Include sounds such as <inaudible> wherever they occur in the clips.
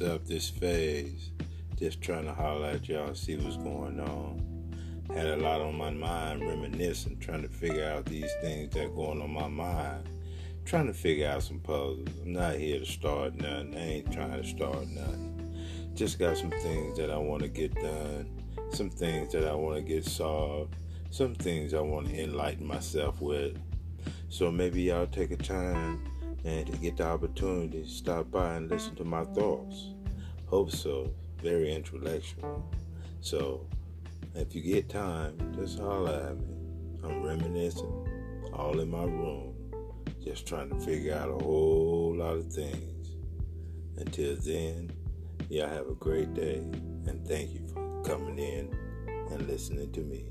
up, this Phaze. Just trying to holler at y'all, see what's going on. Had a lot on my mind, reminiscing, trying to figure out these things that are going on my mind. Trying to figure out some puzzles. I'm not here to start nothing. I ain't trying to start nothing. Just got some things that I want to get done, some things that I want to get solved, some things I want to enlighten myself with. So maybe y'all take a time and to get the opportunity to stop by and listen to my thoughts. Hope so. Very intellectual. So if you get time, just holler at me. I'm reminiscing, all in my room, just trying to figure out a whole lot of things. Until then, y'all have a great day, and thank you for coming in and listening to me.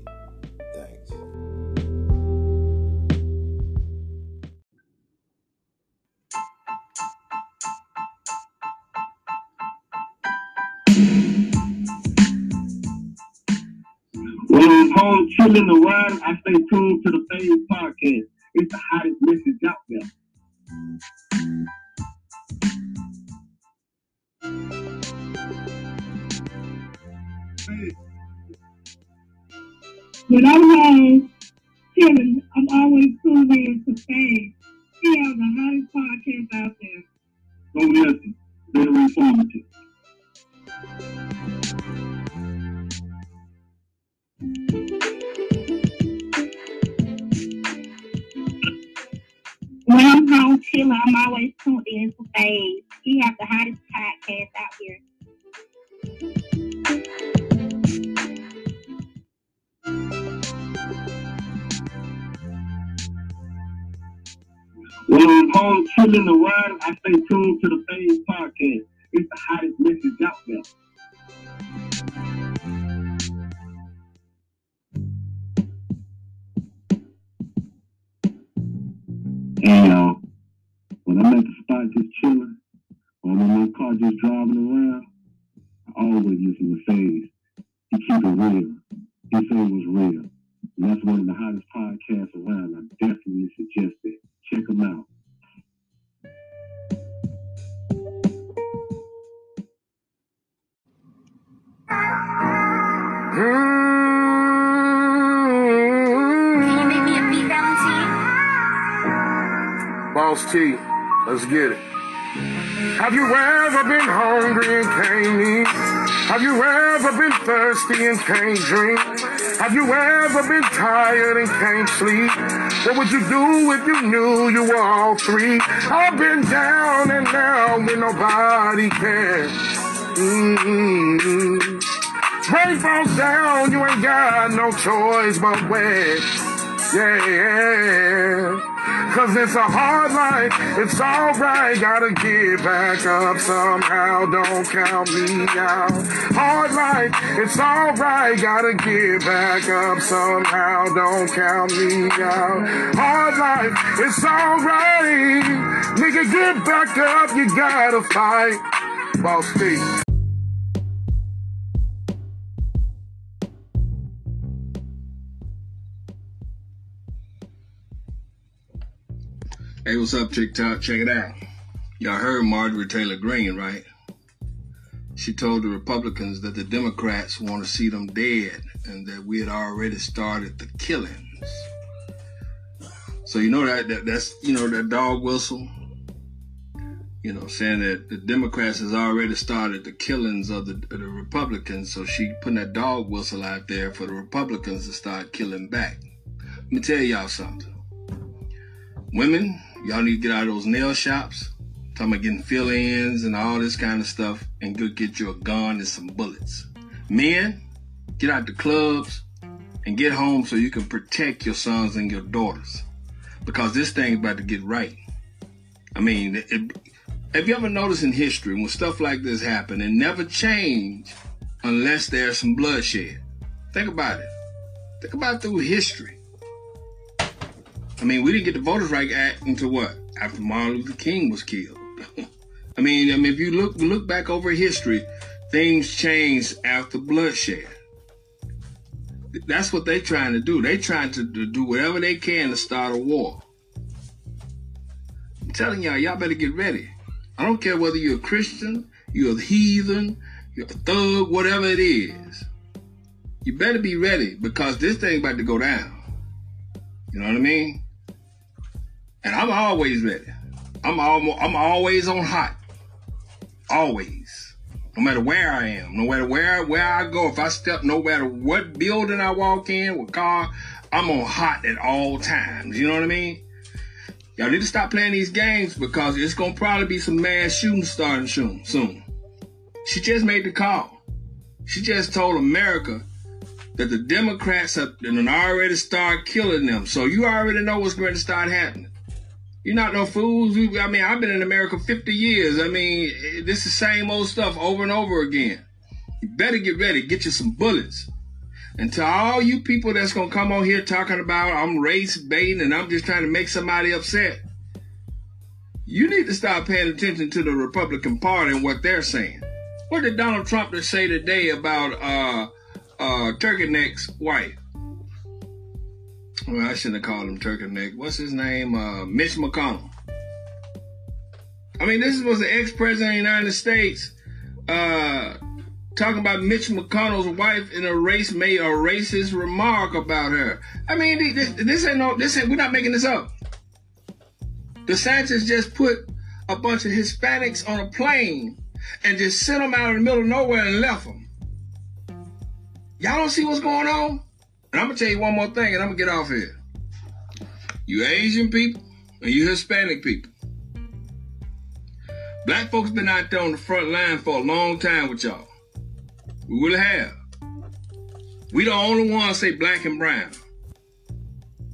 Home chilling around, I stay tuned to the Phaze Podcast. It's the hottest message out there. When I'm home chilling, I'm always tuned in to Fame. He has the hottest podcast out there. Oh, Go listen. Very informative. When I'm home chilling, I'm always tuned in to Fame. He has the hottest podcast out here. When I'm home chilling around, I stay tuned to the Phaze Podcast. It's the hottest message out there. Hey uh, y'all, when I'm at the spot just chilling, or I'm in my car just driving around, I always listen to Phaze. He keep it real. He say was real. And that's one of the hottest podcasts around. I definitely suggest it. Check him out. Can Boss T, let's get it. Have you ever been hungry and can't eat? Have you ever been thirsty and can't drink? Have you ever been tired and can't sleep? What would you do if you knew you were all three? I've been down and down when nobody cares. Mm-hmm. Rain falls down, you ain't got no choice but. Yeah, yeah. Cause it's a hard life, it's alright, gotta get back up somehow, don't count me out. Hard life, it's alright, gotta get back up somehow, don't count me out. Hard life, it's alright, nigga get back up, you gotta fight. Boss. Hey, what's up, TikTok? Check it out. Y'all heard Marjorie Taylor Greene, right? She told the Republicans that the Democrats want to see them dead and that we had already started the killings. So you know that, that that's you know that dog whistle. You know, saying that the Democrats has already started the killings of the, of the Republicans. So she putting that dog whistle out there for the Republicans to start killing back. Let me tell y'all something. Women, y'all need to get out of those nail shops. Talking about getting fill-ins and all this kind of stuff and go get you a gun and some bullets. Men, get out the clubs and get home so you can protect your sons and your daughters. Because this thing's about to get right. I mean, it, have you ever noticed in history when stuff like this happen, it never change unless there's some bloodshed? Think about it. Think about through history. I mean, we didn't get the Voters' Right Act until what? After Martin Luther King was killed. <laughs> I mean, I mean, if you look look back over history, things changed after bloodshed. That's what they're trying to do. They're trying to, to do whatever they can to start a war. I'm telling y'all, y'all better get ready. I don't care whether you're a Christian, you're a heathen, you're a thug, whatever it is. You better be ready because this thing about to go down. You know what I mean? And I'm always ready. I'm almost, I'm always on hot. Always. No matter where I am, no matter where where I go, if I step, no matter what building I walk in, what car, I'm on hot at all times. You know what I mean? Y'all need to stop playing these games because it's gonna probably be some mass shooting starting soon. Soon. She just made the call. She just told America that the Democrats have already started killing them. So you already know what's going to start happening. You're not no fools. I mean, I've been in America 50 years. I mean, this is the same old stuff over and over again. You better get ready. Get you some bullets. And to all you people that's going to come on here talking about I'm race baiting and I'm just trying to make somebody upset, you need to start paying attention to the Republican Party and what they're saying. What did Donald Trump just say today about uh, uh, Turkey Neck's wife? Well, I shouldn't have called him Turkey Neck. What's his name? Uh, Mitch McConnell. I mean, this was the ex-president of the United States uh, talking about Mitch McConnell's wife in a race made a racist remark about her. I mean, this, this ain't no, this ain't, we're not making this up. The DeSantis just put a bunch of Hispanics on a plane and just sent them out in the middle of nowhere and left them. Y'all don't see what's going on? And I'm gonna tell you one more thing, and I'm gonna get off here. You Asian people and you Hispanic people. Black folks been out there on the front line for a long time with y'all. We really have. We the only ones say black and brown.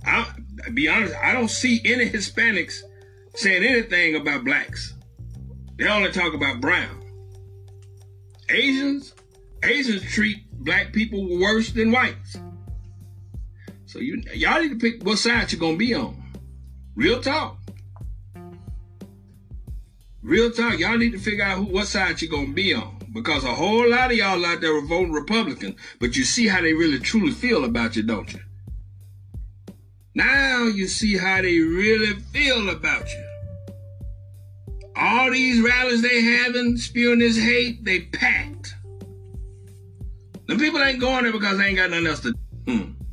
I be honest, I don't see any Hispanics saying anything about blacks. They only talk about brown. Asians, Asians treat black people worse than whites. So you y'all need to pick what side you're gonna be on. Real talk. Real talk. Y'all need to figure out who, what side you're gonna be on. Because a whole lot of y'all out there are voting Republican, but you see how they really truly feel about you, don't you? Now you see how they really feel about you. All these rallies they having, spewing this hate, they packed. The people ain't going there because they ain't got nothing else to do. Hmm.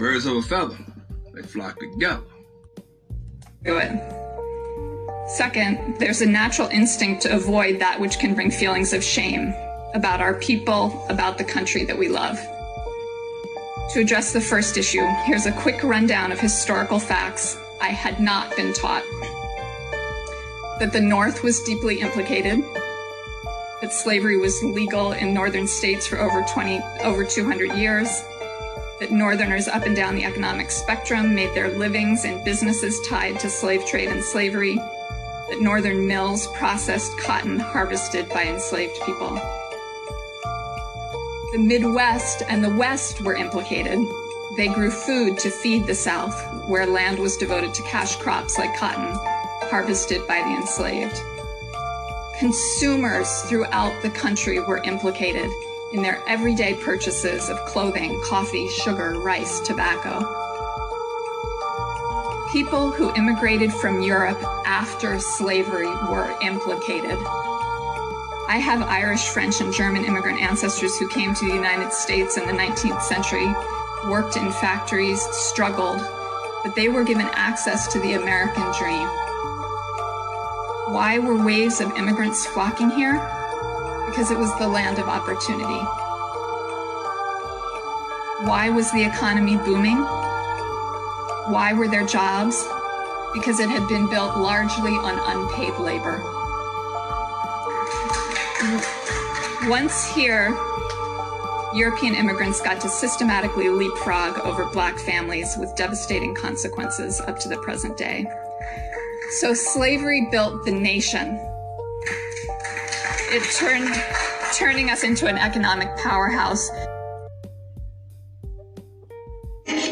Birds of a feather, they flock together. Good. Second, there's a natural instinct to avoid that which can bring feelings of shame about our people, about the country that we love. To address the first issue, here's a quick rundown of historical facts I had not been taught. That the North was deeply implicated, that slavery was legal in northern states for over 20 over 200 years, that Northerners up and down the economic spectrum made their livings in businesses tied to slave trade and slavery, that Northern mills processed cotton harvested by enslaved people. The Midwest and the West were implicated. They grew food to feed the South, where land was devoted to cash crops like cotton, harvested by the enslaved. Consumers throughout the country were implicated in their everyday purchases of clothing, coffee, sugar, rice, tobacco. People who immigrated from Europe after slavery were implicated. I have Irish, French, and German immigrant ancestors who came to the United States in the 19th century, worked in factories, struggled, but they were given access to the American dream. Why were waves of immigrants flocking here? Because it was the land of opportunity. Why was the economy booming? Why were there jobs? Because it had been built largely on unpaid labor. Once here, European immigrants got to systematically leapfrog over black families with devastating consequences up to the present day. So slavery built the nation it turned turning us into an economic powerhouse.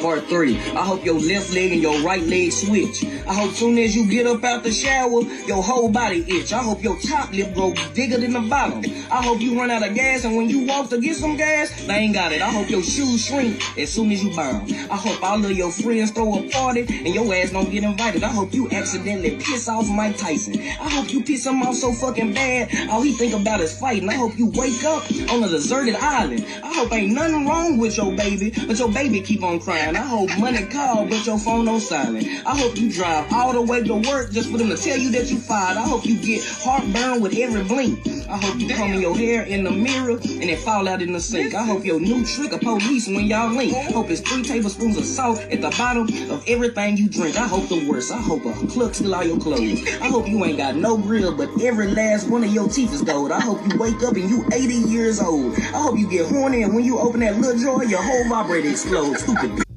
Part three. I hope your left leg and your right leg switch. I hope soon as you get up out the shower, your whole body itch. I hope your top lip grow bigger than the bottom. I hope you run out of gas and when you walk to get some gas, they ain't got it. I hope your shoes shrink as soon as you burn. I hope all of your friends throw a party and your ass don't get invited. I hope you accidentally piss off Mike Tyson. I hope you piss him off so fucking bad, all he think about is fighting. I hope you wake up on a deserted island. I hope ain't nothing wrong with your baby, but your baby keep on crying. I hope money call, but your phone on silent. I hope you drive all the way to work just for them to tell you that you fired. I hope you get heartburn with every blink. I hope you combing your hair in the mirror and it fall out in the sink. I hope your new trick of police when y'all link. Hope it's three tablespoons of salt at the bottom of everything you drink. I hope the worst. I hope a plug steal all your clothes. I hope you ain't got no grill, but every last one of your teeth is gold. I hope you wake up and you 80 years old. I hope you get horny and when you open that little drawer, your whole vibrator explodes. Stupid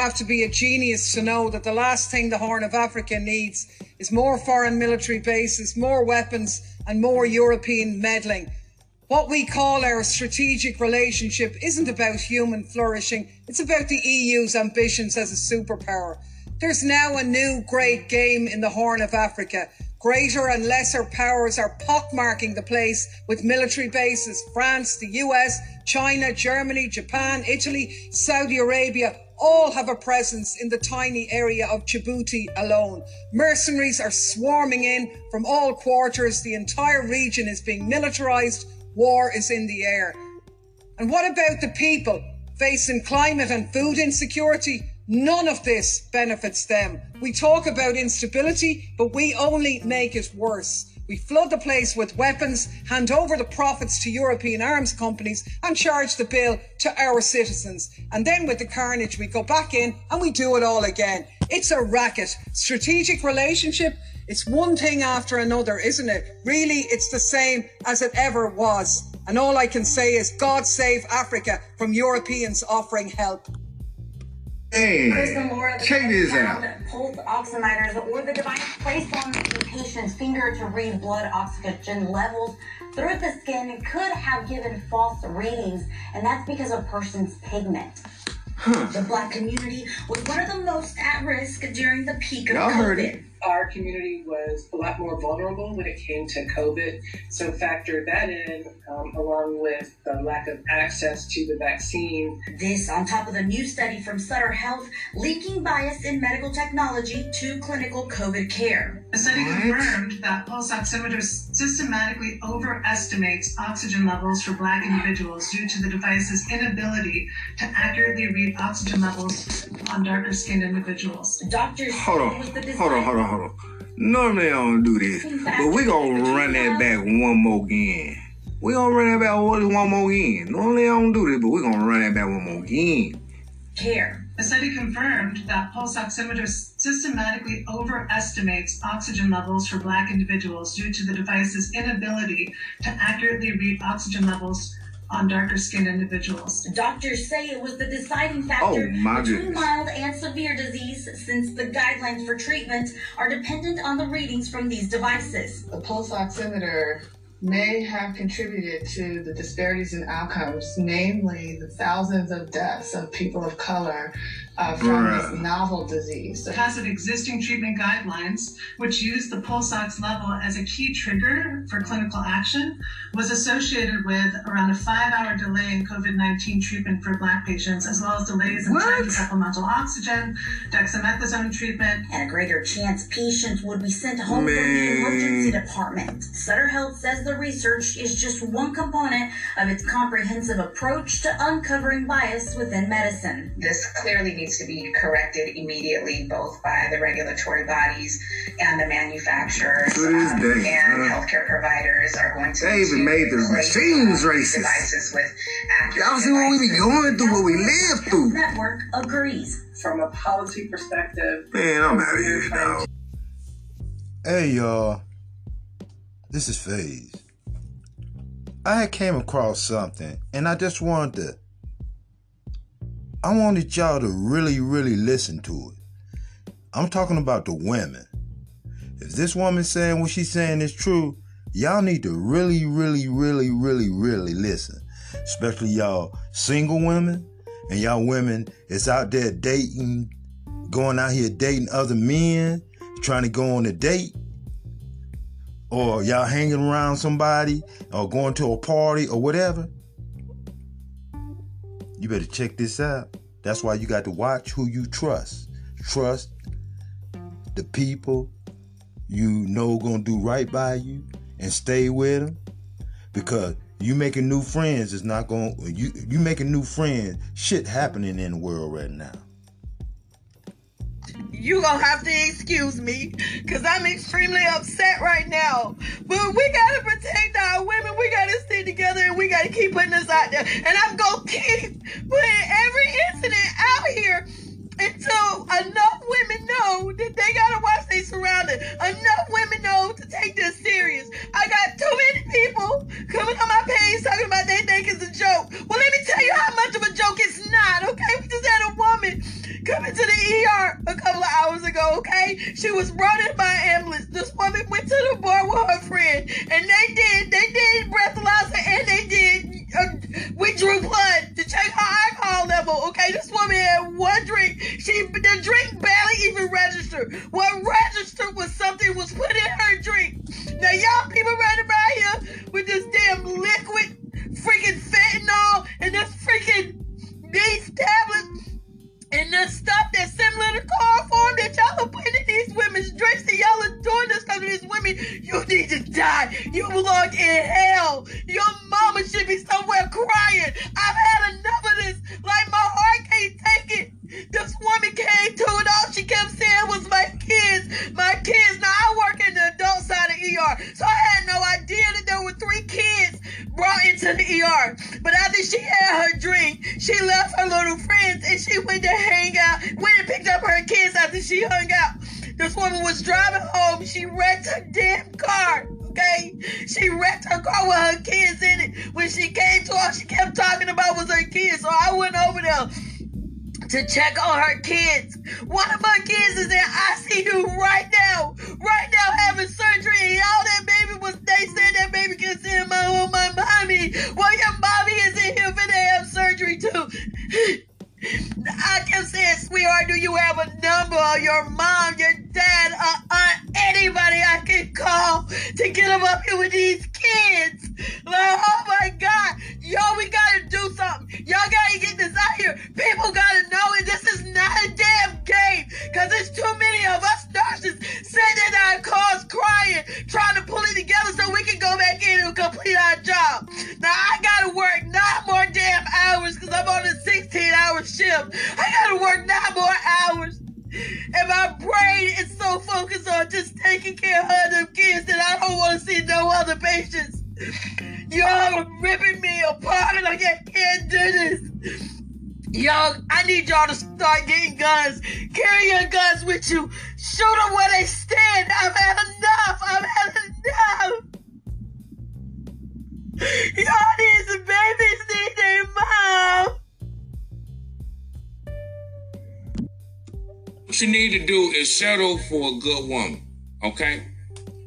have to be a genius to know that the last thing the Horn of Africa needs is more foreign military bases, more weapons, and more European meddling. What we call our strategic relationship isn't about human flourishing, it's about the EU's ambitions as a superpower. There's now a new great game in the Horn of Africa. Greater and lesser powers are pockmarking the place with military bases. France, the US, China, Germany, Japan, Italy, Saudi Arabia all have a presence in the tiny area of Djibouti alone. Mercenaries are swarming in from all quarters. The entire region is being militarized. War is in the air. And what about the people facing climate and food insecurity? None of this benefits them. We talk about instability, but we only make it worse. We flood the place with weapons, hand over the profits to European arms companies, and charge the bill to our citizens. And then with the carnage, we go back in and we do it all again. It's a racket. Strategic relationship, it's one thing after another, isn't it? Really, it's the same as it ever was. And all I can say is God save Africa from Europeans offering help. Hey, check this out. Pulse oximeters or the device placed on the patient's finger to read blood oxygen levels through the skin could have given false readings, and that's because of a person's pigment. Huh. The black community was one of the most at risk during the peak of Y'all COVID. heard it. Our community was a lot more vulnerable when it came to COVID. So factor that in, um, along with the lack of access to the vaccine. This on top of a new study from Sutter Health linking bias in medical technology to clinical COVID care. The study confirmed that pulse oximeters systematically overestimates oxygen levels for black individuals due to the device's inability to accurately read oxygen levels on darker skinned individuals. Doctors Hold on, hold on, hold on, hold on. Normally I don't do this, but we gonna run that back one more again. We gonna run that back one one more again. Normally I don't do this, but we gonna run that back one more again. care. The study confirmed that pulse oximeters systematically overestimates oxygen levels for black individuals due to the device's inability to accurately read oxygen levels on darker skinned individuals. Doctors say it was the deciding factor Oh, my between goodness. mild and severe disease since the guidelines for treatment are dependent on the readings from these devices. The pulse oximeter may have contributed to the disparities in outcomes, namely the thousands of deaths of people of color uh, from Bruh. this novel disease. Because of existing treatment guidelines, which use the pulse ox level as a key trigger for clinical action, was associated with around a five hour delay in COVID 19 treatment for Black patients, as well as delays in time to supplemental oxygen, dexamethasone treatment, and a greater chance patients would be sent home from the emergency department. Sutter Health says the research is just one component of its comprehensive approach to uncovering bias within medicine. This clearly needs to be corrected immediately, both by the regulatory bodies and the manufacturers. Um, and huh? healthcare providers are going to They need even made the replace, machines um, racist. Devices with Y'all see what we be going through, what we live through. Network agrees. From a policy perspective, Man, I'm out of here, dog. Hey y'all, this is Phaze. I came across something and I just wanted to I wanted y'all to really, really listen to it. I'm talking about the women. If this woman saying what she's saying is true, y'all need to really, really, really, really, really listen. Especially y'all single women and y'all women is out there dating, going out here dating other men, trying to go on a date, or y'all hanging around somebody, or going to a party, or whatever, you better check this out. That's why you got to watch who you trust. Trust the people you know gonna do right by you and stay with them because you making new friends is not going you you making new friends shit happening in the world right now you gonna have to excuse me because i'm extremely upset right now. But we gotta protect our women. We gotta stay together and we gotta keep putting this out there. And i'm gonna keep putting every incident out here until enough women know that they gotta watch their surroundings. Enough women know to take this serious. I got too many people coming on my page talking about they think it's a joke. Well, let me tell you how much of a joke it's not, okay? We just had a woman come into the ER a couple of hours ago, okay? She was brought in by ambulance. This woman went to the bar with her friend, and they did, they did breathalyzer and they did we drew blood to check her alcohol level. Okay, this woman had one drink. She the drink barely even registered. What registered was something was put in her drink. Now y'all What you need to do is settle for a good woman, okay?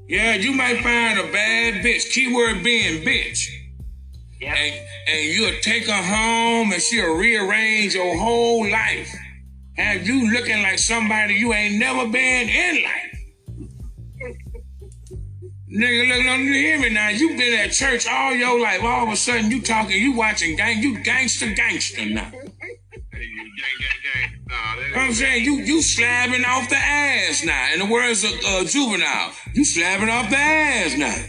Yeah, you might find a bad bitch, keyword being bitch. Yep. And, and you'll take her home and she'll rearrange your whole life. Have you looking like somebody you ain't never been in life. <laughs> Nigga, look, look, you hear me now. You been at church all your life. All of a sudden, you talking, you watching gang, you gangster, gangster now. I'm saying you you slapping off the ass now. In the words of uh, juvenile, you slapping off the ass now.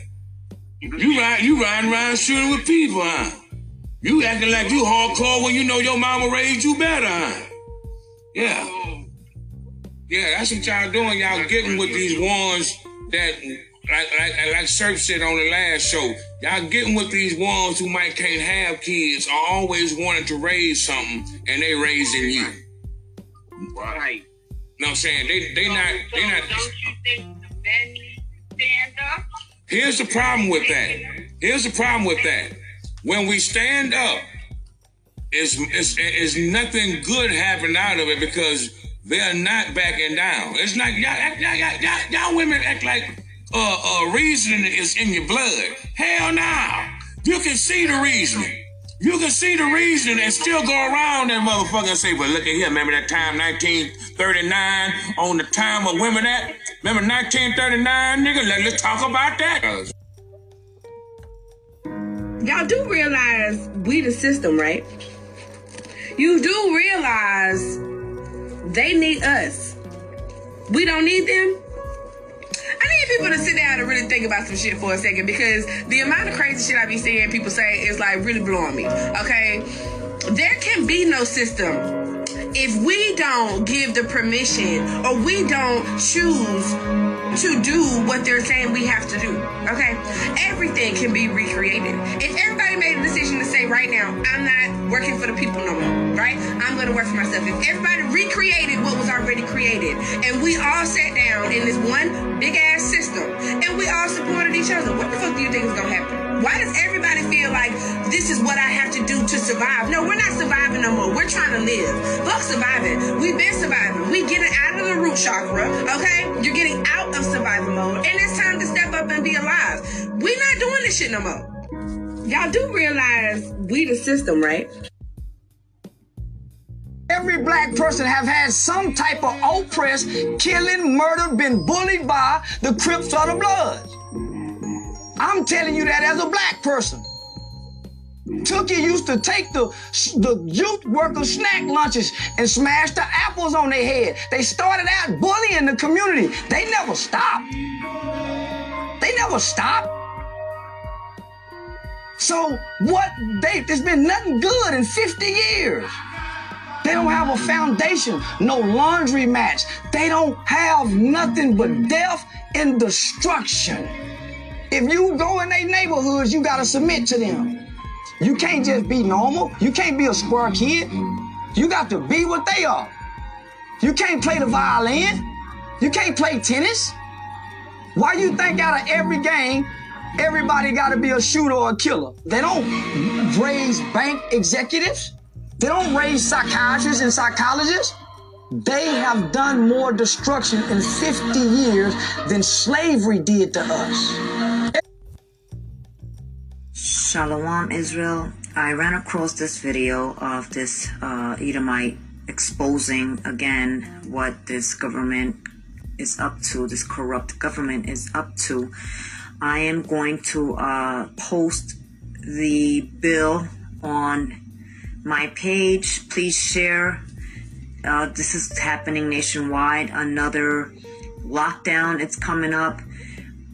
You ride you riding around shooting with people, huh? You acting like you hardcore when you know your mama raised you better, huh? Yeah. Yeah, that's what y'all doing. Y'all getting with these ones that like like like Surf said on the last show, y'all getting with these ones who might can't have kids or always wanted to raise something and they raising you. Right. know what I'm saying? They they so, not so they not don't you think the men stand up? Here's the problem with that. Here's the problem with that. When we stand up, it's, it's, it's nothing good happening out of it because they're not backing down. It's not, y'all, y'all, y'all, y'all, y'all women act like uh, uh, reasoning is in your blood. Hell no. You can see the reasoning. You can see the reason and still go around that motherfucker and say, well, look at here, remember that time 1939 on the time of women that? Remember 1939, nigga? Let, let's talk about that. Y'all do realize we the system, right? You do realize they need us. We don't need them. I need people to sit down and really think about some shit for a second because the amount of crazy shit I be seeing people say is like really blowing me. Okay? There can be no system if we don't give the permission or we don't choose to do what they're saying we have to do. Okay? Everything can be recreated. If everybody made a decision to say right now, I'm not working for the people no more, right? I'm gonna work for myself. If everybody recreated what was already created and we all sat down in this one big ass system and we all supported each other, what the fuck do you think is gonna happen? Why does everybody feel like this is what I have to do to survive? No, we're not surviving no more. We're trying to live. Fuck surviving. We've been surviving. We getting out of the root chakra, okay? You're getting out of survival mode. And it's time to step up and be alive. We're not doing this shit no more. Y'all do realize we the system, right? Every black person have had some type of oppressed, killing, murder, been bullied by the Crips or the Bloods. I'm telling you that as a black person. Tookie used to take the, the youth worker snack lunches and smash the apples on their head. They started out bullying the community. They never stopped. They never stopped. So what they there's been nothing good in 50 years. They don't have a foundation, no laundry match. They don't have nothing but death and destruction. If you go in their neighborhoods, you gotta submit to them. You can't just be normal. You can't be a square kid. You got to be what they are. You can't play the violin. You can't play tennis. Why you think out of every game, everybody got to be a shooter or a killer? They don't raise bank executives. They don't raise psychiatrists and psychologists. They have done more destruction in 50 years than slavery did to us. Shalom Israel. I ran across this video of this uh, Edomite exposing again what this government is up to, this corrupt government is up to. I am going to uh, post the bill on my page. Please share. Uh, this is happening nationwide. Another lockdown, it's coming up.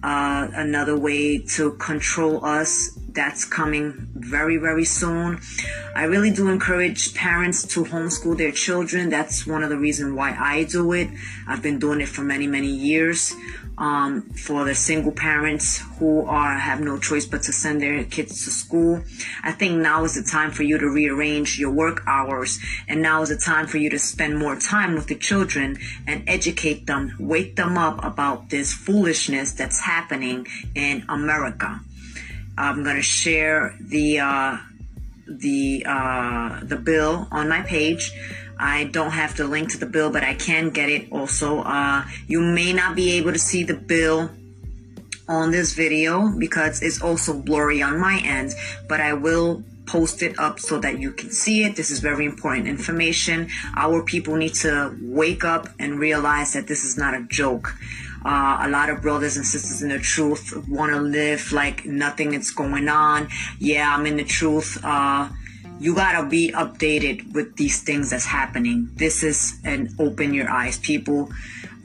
Uh, another way to control us that's coming very, very soon. I really do encourage parents to homeschool their children. That's one of the reasons why I do it. I've been doing it for many, many years. Um, for the single parents who are have no choice but to send their kids to school. I think now is the time for you to rearrange your work hours, and now is the time for you to spend more time with the children and educate them, wake them up about this foolishness that's happening in America. I'm gonna share the uh, the uh, the bill on my page. I don't have the link to the bill, but I can get it also. Uh, you may not be able to see the bill on this video because it's also blurry on my end, but I will post it up so that you can see it. This is very important information. Our people need to wake up and realize that this is not a joke. Uh, a lot of brothers and sisters in the truth want to live like nothing is going on. Yeah, I'm in the truth. Uh, you gotta be updated with these things that's happening. This is an open your eyes, people.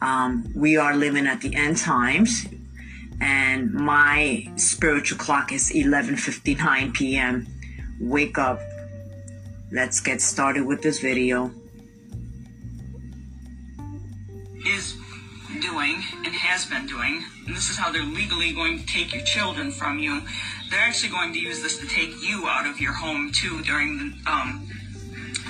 Um, we are living at the end times, and my spiritual clock is 11:59 p.m. Wake up. Let's get started with this video. Is doing and has been doing, and this is how they're legally going to take your children from you. They're actually going to use this to take you out of your home too during the um,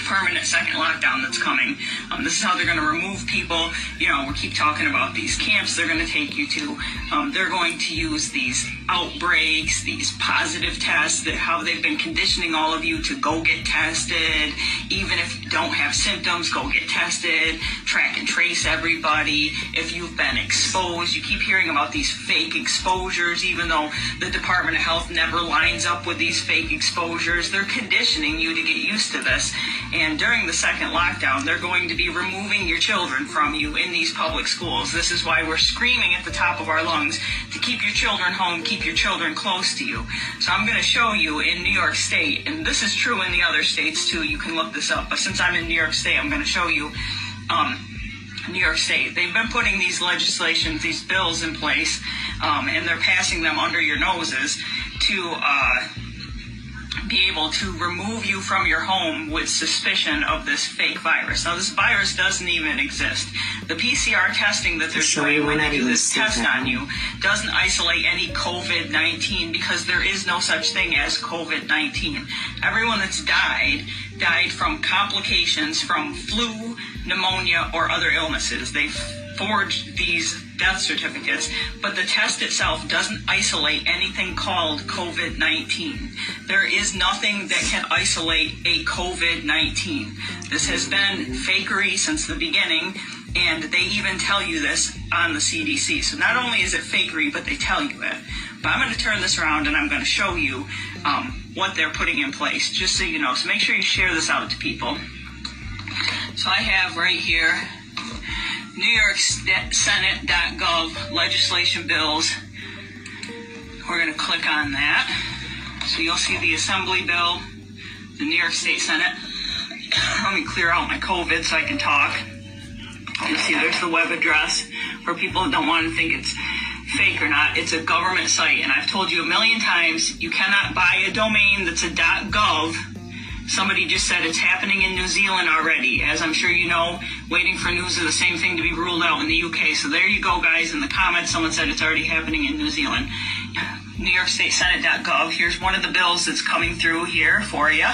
permanent second lockdown that's coming. Um, this is how they're going to remove people. You know, we keep talking about these camps they're going to take you to. Um, they're going to use these outbreaks, these positive tests, that how they've been conditioning all of you to go get tested. Even if you don't have symptoms, go get tested, track and trace everybody. If you've been exposed, you keep hearing about these fake exposures, even though the Department of Health never lines up with these fake exposures. They're conditioning you to get used to this. And during the second lockdown, they're going to be removing your children from you in these public schools. This is why we're screaming at the top of our lungs to keep your children home, keep your children close to you. So I'm going to show you in New York State, and this is true in the other states too. You can look this up. But since I'm in New York State, I'm going to show you. Um, New York State. They've been putting these legislations, these bills in place, um, and they're passing them under your noses to uh, be able to remove you from your home with suspicion of this fake virus. Now, this virus doesn't even exist. The PCR testing that they're doing when they do this test on you doesn't isolate any COVID 19 because there is no such thing as COVID 19. Everyone that's died died from complications from flu, pneumonia, or other illnesses. They forged these death certificates, but the test itself doesn't isolate anything called COVID 19. There is nothing that can isolate a COVID 19. This has been fakery since the beginning, and they even tell you this on the CDC. So not only is it fakery, but they tell you it. But I'm going to turn this around and I'm going to show you um, what they're putting in place, just so you know. So make sure you share this out to people. So I have right here New York Senate.gov legislation bills. We're going to click on that. So you'll see the Assembly bill, the New York State Senate. Let me clear out my COVID so I can talk. You see, there's the web address for people that don't want to think it's fake or not. It's a government site, and I've told you a million times you cannot buy a domain that's a .gov. Somebody just said it's happening in New Zealand already. As I'm sure you know, waiting for news of the same thing to be ruled out in the UK. So there you go, guys. In the comments, someone said it's already happening in New Zealand. New York State Senate.gov. Here's one of the bills that's coming through here for you.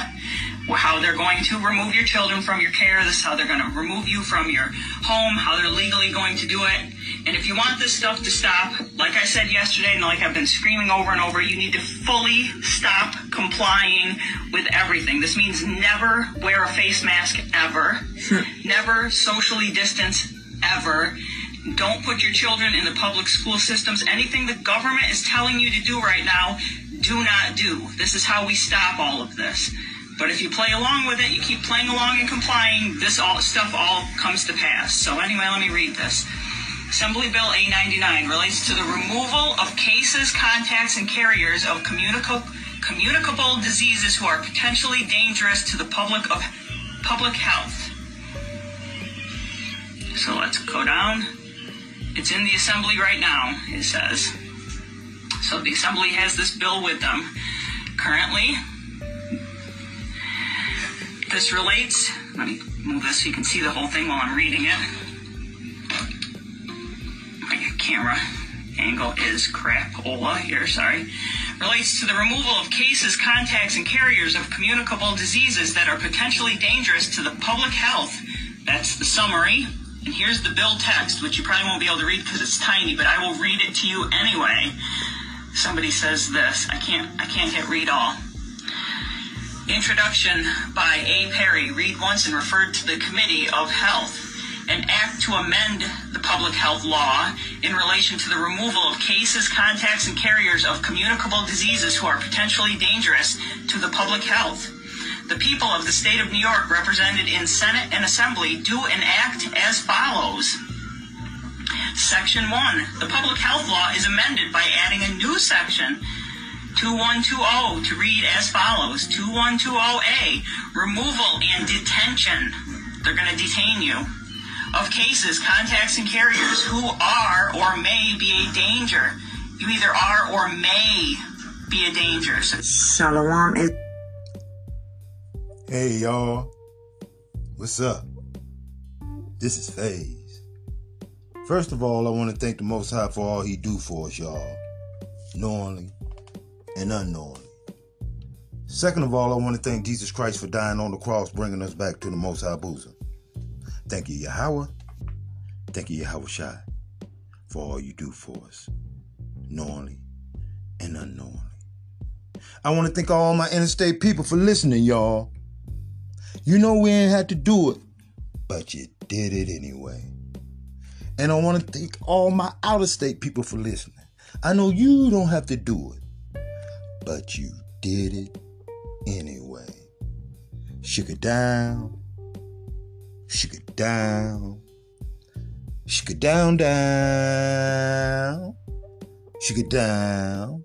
How they're going to remove your children from your care. This is how they're going to remove you from your home. How they're legally going to do it. And if you want this stuff to stop, like I said yesterday, and like I've been screaming over and over, you need to fully stop complying with everything. This means never wear a face mask ever. Hmm. never socially distance ever. Don't put your children in the public school systems. Anything the government is telling you to do right now, do not do. This is how we stop all of this. But if you play along with it, you keep playing along and complying, this all stuff all comes to pass. So anyway, let me read this. Assembly Bill A99 relates to the removal of cases, contacts, and carriers of communicable communicable diseases who are potentially dangerous to the public of public health. So let's go down. It's in the assembly right now, it says. So the assembly has this bill with them. Currently, this relates, let me move this so you can see the whole thing while I'm reading it. My camera angle is crapola here, sorry. Relates to the removal of cases, contacts, and carriers of communicable diseases that are potentially dangerous to the public health. That's the summary. And here's the bill text, which you probably won't be able to read because it's tiny, but I will read it to you anyway. Somebody says this. I can't I can't hit read all. Introduction by A. Perry, read once and referred to the Committee of Health. An act to amend the public health law in relation to the removal of cases, contacts, and carriers of communicable diseases who are potentially dangerous to the public health. The people of the state of New York, represented in Senate and Assembly, do enact as follows. Section 1. The public health law is amended by adding a new section 2120 to read as follows 2120A removal and detention. They're going to detain you of cases, contacts, and carriers who are or may be a danger. You either are or may be a danger. So Shalom is Hey y'all, what's up? This is Phaze. First of all, I want to thank the Most High for all He do for us, y'all, knowingly and unknowingly. Second of all, I want to thank Jesus Christ for dying on the cross, bringing us back to the Most High bosom. Thank you, Yahweh. Thank you, Yahawashi, for all you do for us, knowingly and unknowingly. I want to thank all my interstate people for listening, y'all. You know we ain't had to do it, but you did it anyway. And I want to thank all my out of state people for listening. I know you don't have to do it, but you did it anyway. Shook it down, shook it down, shook it down, down, shook it down,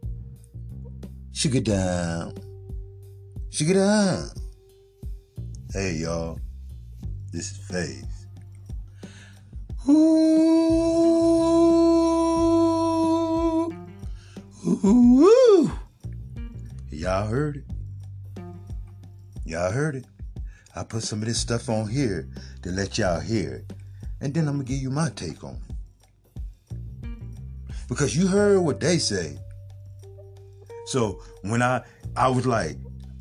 shook it down, shook it down. Hey y'all, this is Faith. Ooh, ooh, ooh. Y'all heard it. Y'all heard it. I put some of this stuff on here to let y'all hear it. And then I'm gonna give you my take on it. Because you heard what they say. So when I I was like,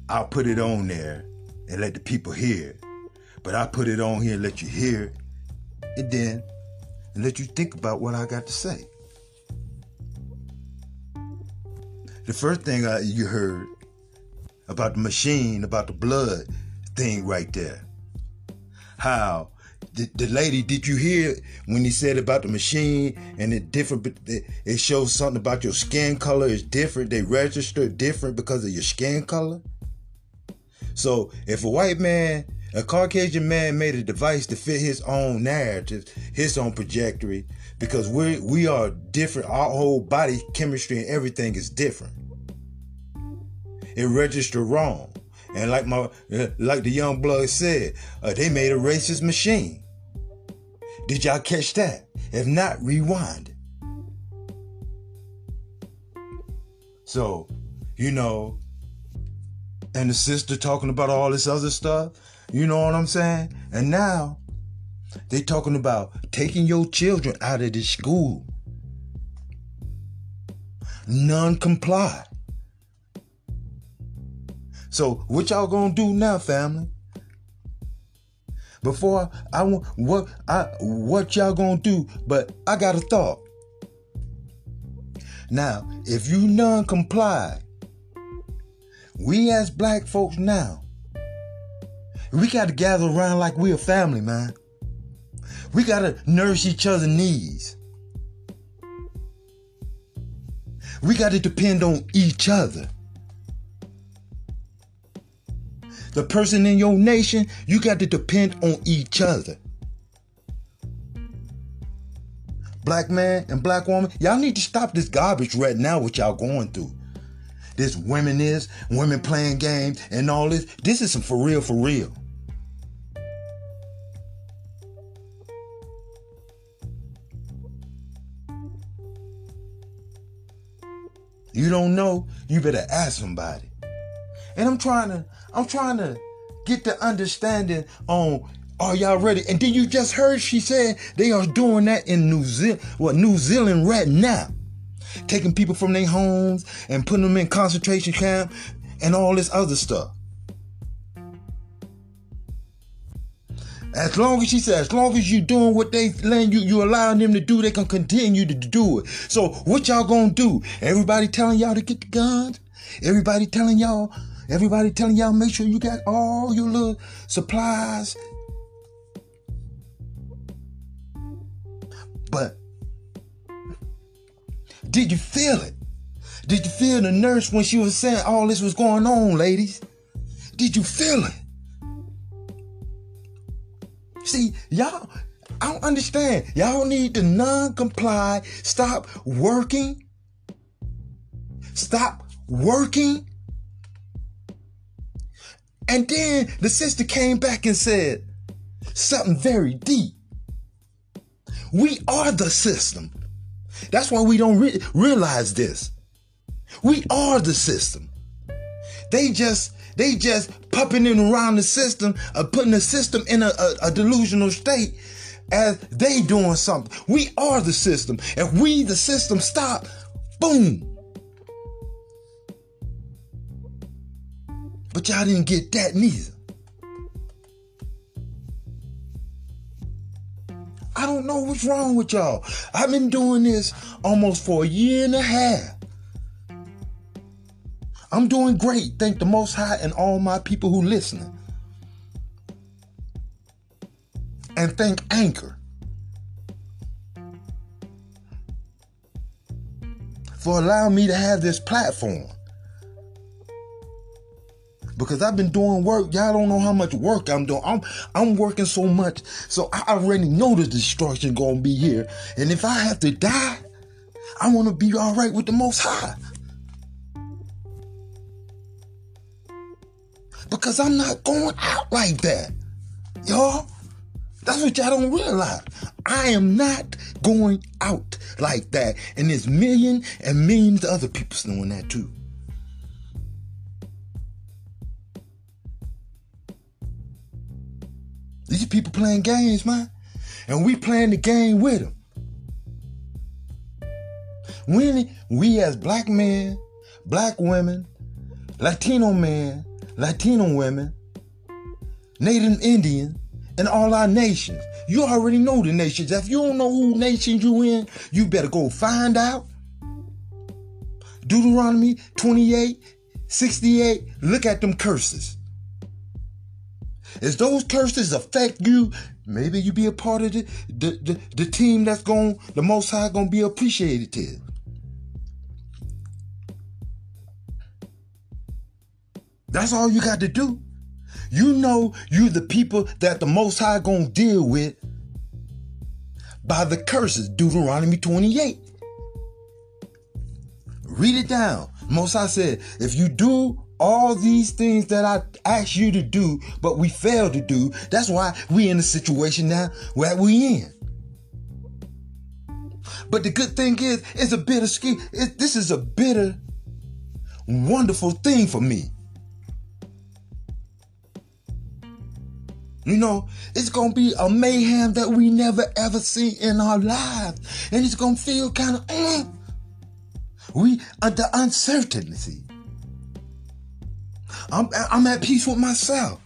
I'll put it on there and let the people hear. But I put it on here and let you hear it. And then and let you think about what I got to say. The first thing I, you heard about the machine, about the blood thing right there. How the, the lady, did you hear when he said about the machine and it different? It shows something about your skin color is different. They register different because of your skin color. So if a white man, a Caucasian man, made a device to fit his own narrative, his own trajectory, because we we are different. Our whole body chemistry and everything is different. It registered wrong. And like my like the young blood said, uh, they made a racist machine. Did y'all catch that? If not, rewind. So, you know, and the sister talking about all this other stuff, you know what I'm saying? And now they talking about taking your children out of the school. None comply. So what y'all gonna do now, family? Before I want what I what y'all gonna do? But I got a thought. Now, if you non-comply, we as black folks now, we gotta gather around like we a family, man. We gotta nurse each other's needs. We gotta depend on each other. the person in your nation, you got to depend on each other. Black man and black woman, y'all need to stop this garbage right now, what y'all going through. This women is, women playing games and all this. This is some for real, for real. You don't know, you better ask somebody. And I'm trying to, I'm trying to get the understanding on are y'all ready? And then you just heard she said they are doing that in New Zealand, what New Zealand right now. Taking people from their homes and putting them in concentration camp and all this other stuff. As long as she said, as long as you doing what they letting you, you allowing them to do, they can continue to do it. So what y'all gonna do? Everybody telling y'all to get the guns? Everybody telling y'all Everybody telling y'all make sure you got all your little supplies. But did you feel it? Did you feel the nurse when she was saying all this was going on, ladies? Did you feel it? See, y'all, I don't understand. Y'all need to non comply, stop working, stop working and then the sister came back and said something very deep. We are the system. That's why we don't re- realize this. We are the system. They just they just pupping in around the system, uh, putting the system in a, a, a delusional state as they doing something. We are the system. If we the system stop, boom, But y'all didn't get that neither. I don't know what's wrong with y'all. I've been doing this almost for a year and a half. I'm doing great. Thank the Most High and all my people who listening. And thank Anchor for allowing me to have this platform. Because I've been doing work. Y'all don't know how much work I'm doing. I'm I'm working so much. So I already know the destruction gonna be here. And if I have to die, I wanna be alright with the most high. Because I'm not going out like that. Y'all. That's what y'all don't realize. I am not going out like that. And there's million and millions of other people doing that too. These people playing games, man. And we playing the game with them. When we as black men, black women, Latino men, Latino women, Native Indian, and all our nations. You already know the nations. If you don't know who nations you in, you better go find out. Deuteronomy 28, 68, look at them curses. As those curses affect you, maybe you be a part of the, the, the, the team that's going, the most high gonna be appreciated. That's all you got to do. You know you the people that the Most High gonna deal with by the curses, Deuteronomy 28. Read it down. Most High said, if you do all these things that I asked you to do, but we failed to do, that's why we in the situation now where we in. But the good thing is, it's a bitter scheme. It, this is a bitter, wonderful thing for me. You know, it's gonna be a mayhem that we never ever see in our lives. And it's gonna feel kind of uh, we under uncertainty. I'm I'm at peace with myself.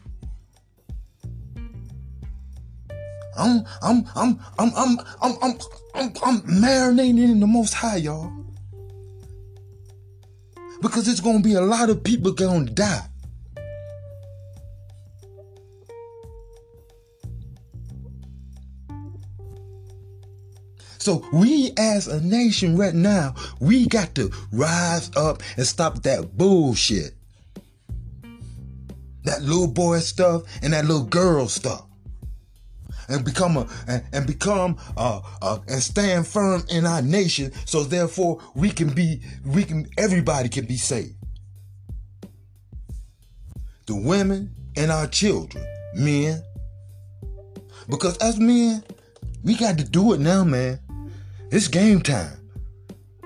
I'm I'm I'm I'm I'm I'm I'm I'm, I'm marinating in the most high, y'all. Because it's gonna be a lot of people gonna die. So we as a nation right now, we got to rise up and stop that bullshit. That little boy stuff and that little girl stuff. And become a and, and become uh, uh and stand firm in our nation so therefore we can be we can everybody can be saved. The women and our children, men. Because as men, we got to do it now, man. It's game time.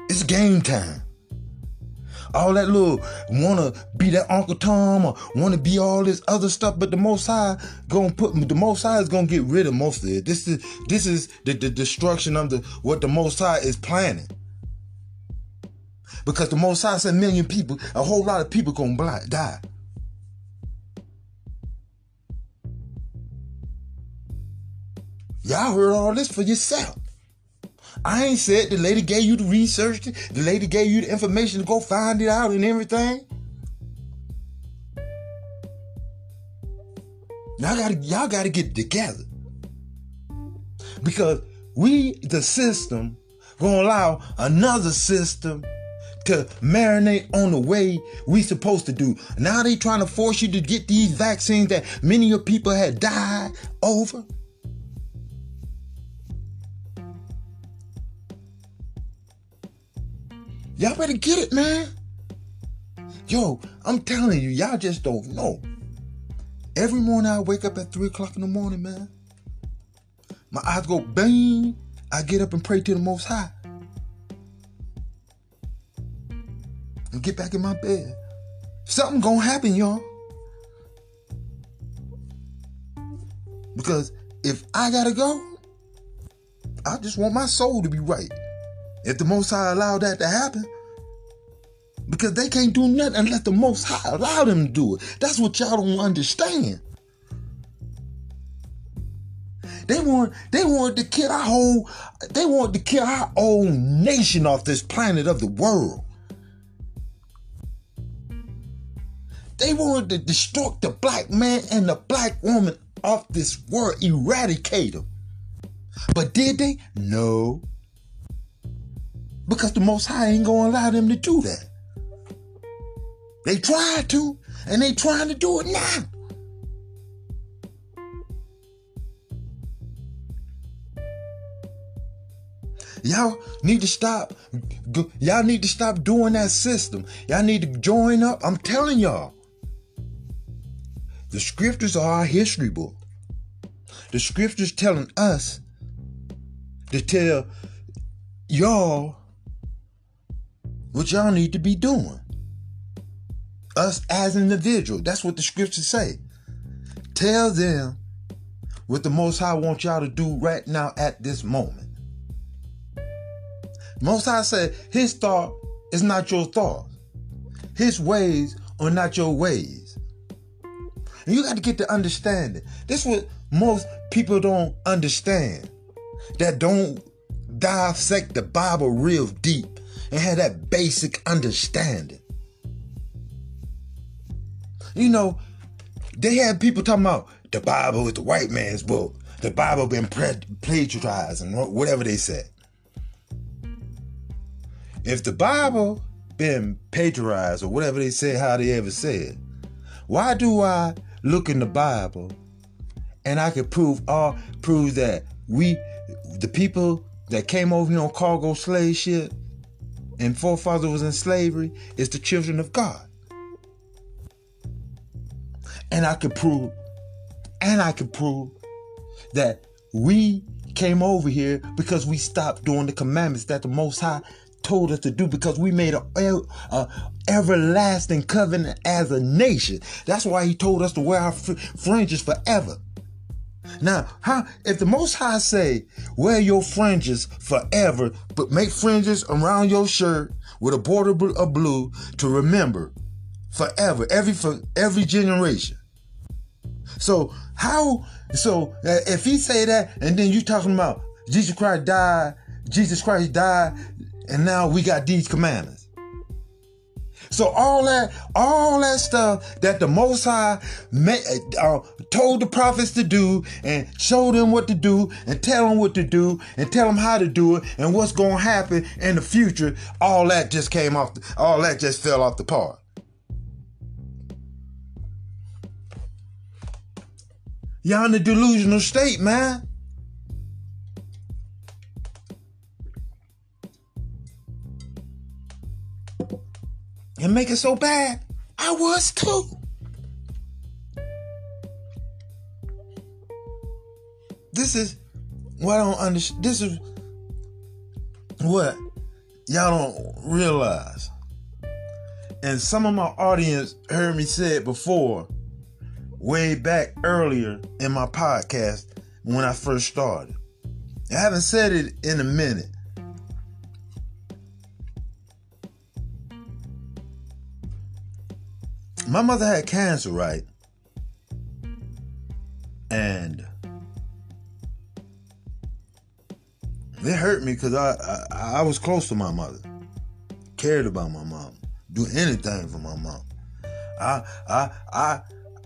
It's game time. All that little wanna be that Uncle Tom or wanna be all this other stuff, but the Most High gonna put the Most High is gonna get rid of most of it. This is this is the, the destruction of the what the Most High is planning. Because the Most High said million people, a whole lot of people gonna die. Y'all heard all this for yourself. I ain't said the lady gave you the research, the lady gave you the information to go find it out and everything. Y'all gotta, y'all gotta get together. Because we, the system, gonna allow another system to marinate on the way we supposed to do. Now they trying to force you to get these vaccines that many of people had died over. Y'all get it, man. Yo, I'm telling you, y'all just don't know. Every morning I wake up at 3 o'clock in the morning, man. My eyes go bang. I get up and pray to the Most High. And get back in my bed. Something gonna happen, y'all. Because if I gotta go, I just want my soul to be right. If the Most High allow that to happen, because they can't do nothing unless the Most High allow them to do it. That's what y'all don't understand. They want they want to kill our whole they want to kill our own nation off this planet of the world. They wanted to destroy the black man and the black woman off this world, eradicate them. But did they? No. Because the Most High ain't gonna allow them to do that. They tried to, and they trying to do it now. Y'all need to stop. Y'all need to stop doing that system. Y'all need to join up. I'm telling y'all. The scriptures are our history book. The scriptures telling us to tell y'all what y'all need to be doing. Us as an individual. That's what the scriptures say. Tell them what the Most High wants y'all to do right now at this moment. Most High said his thought is not your thought. His ways are not your ways. And you got to get to understanding. This is what most people don't understand. That don't dissect the Bible real deep and have that basic understanding. You know, they had people talking about the Bible is the white man's book. The Bible been plagiarized and whatever they said. If the Bible been plagiarized or whatever they say, how they ever said, why do I look in the Bible and I can prove all prove that we the people that came over here on cargo slave ship and forefathers was in slavery is the children of God. And I could prove, and I could prove that we came over here because we stopped doing the commandments that the Most High told us to do because we made a, a, everlasting covenant as a nation. That's why he told us to wear our fringes forever. Now, how if the Most High say wear your fringes forever, but make fringes around your shirt with a border of blue to remember forever, every for every generation. So how? So uh, if he say that, and then you talking about Jesus Christ died, Jesus Christ died and now we got these commandments. So all that, all that stuff that the Most High uh, told the prophets to do, and showed them what to do, and tell them what to do, and tell them how to do it, and what's going to happen in the future, all that just came off. The, All that just fell off the part. Y'all in a delusional state, man. and make it so bad. I was too. This is what I don't understand. This is what y'all don't realize. And some of my audience heard me say it before, way back earlier in my podcast when I first started. I haven't said it in a minute. my mother had cancer, right? And it hurt me because I, I I was close to my mother, cared about my mom, do anything for my mom. I I I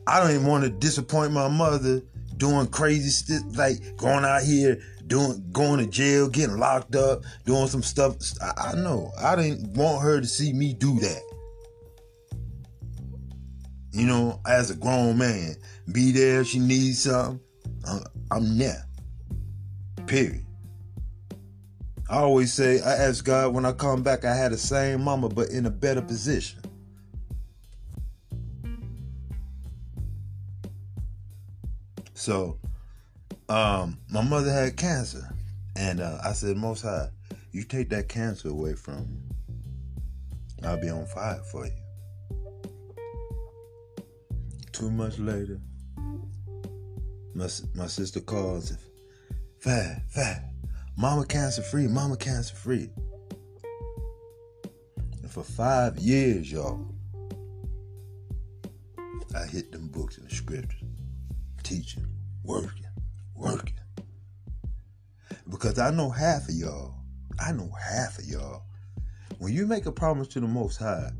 I don't even want to disappoint my mother doing crazy stuff like going out here doing going to jail, getting locked up, doing some stuff. I, I know I didn't want her to see me do that you know, as a grown man, be there if she needs something. I'm, I'm there. Period. I always say, I ask God when I come back, I had the same mama, but in a better position. So, um, my mother had cancer, and uh, I said, Most High, you take that cancer away from me, I'll be on fire for you. Two months later, my, my sister calls, Fat, fat, mama cancer free, mama cancer free. And for five years, y'all, I hit them books and the scriptures, teaching, working, working. Because I know half of y'all, I know half of y'all, when you make a promise to the Most High,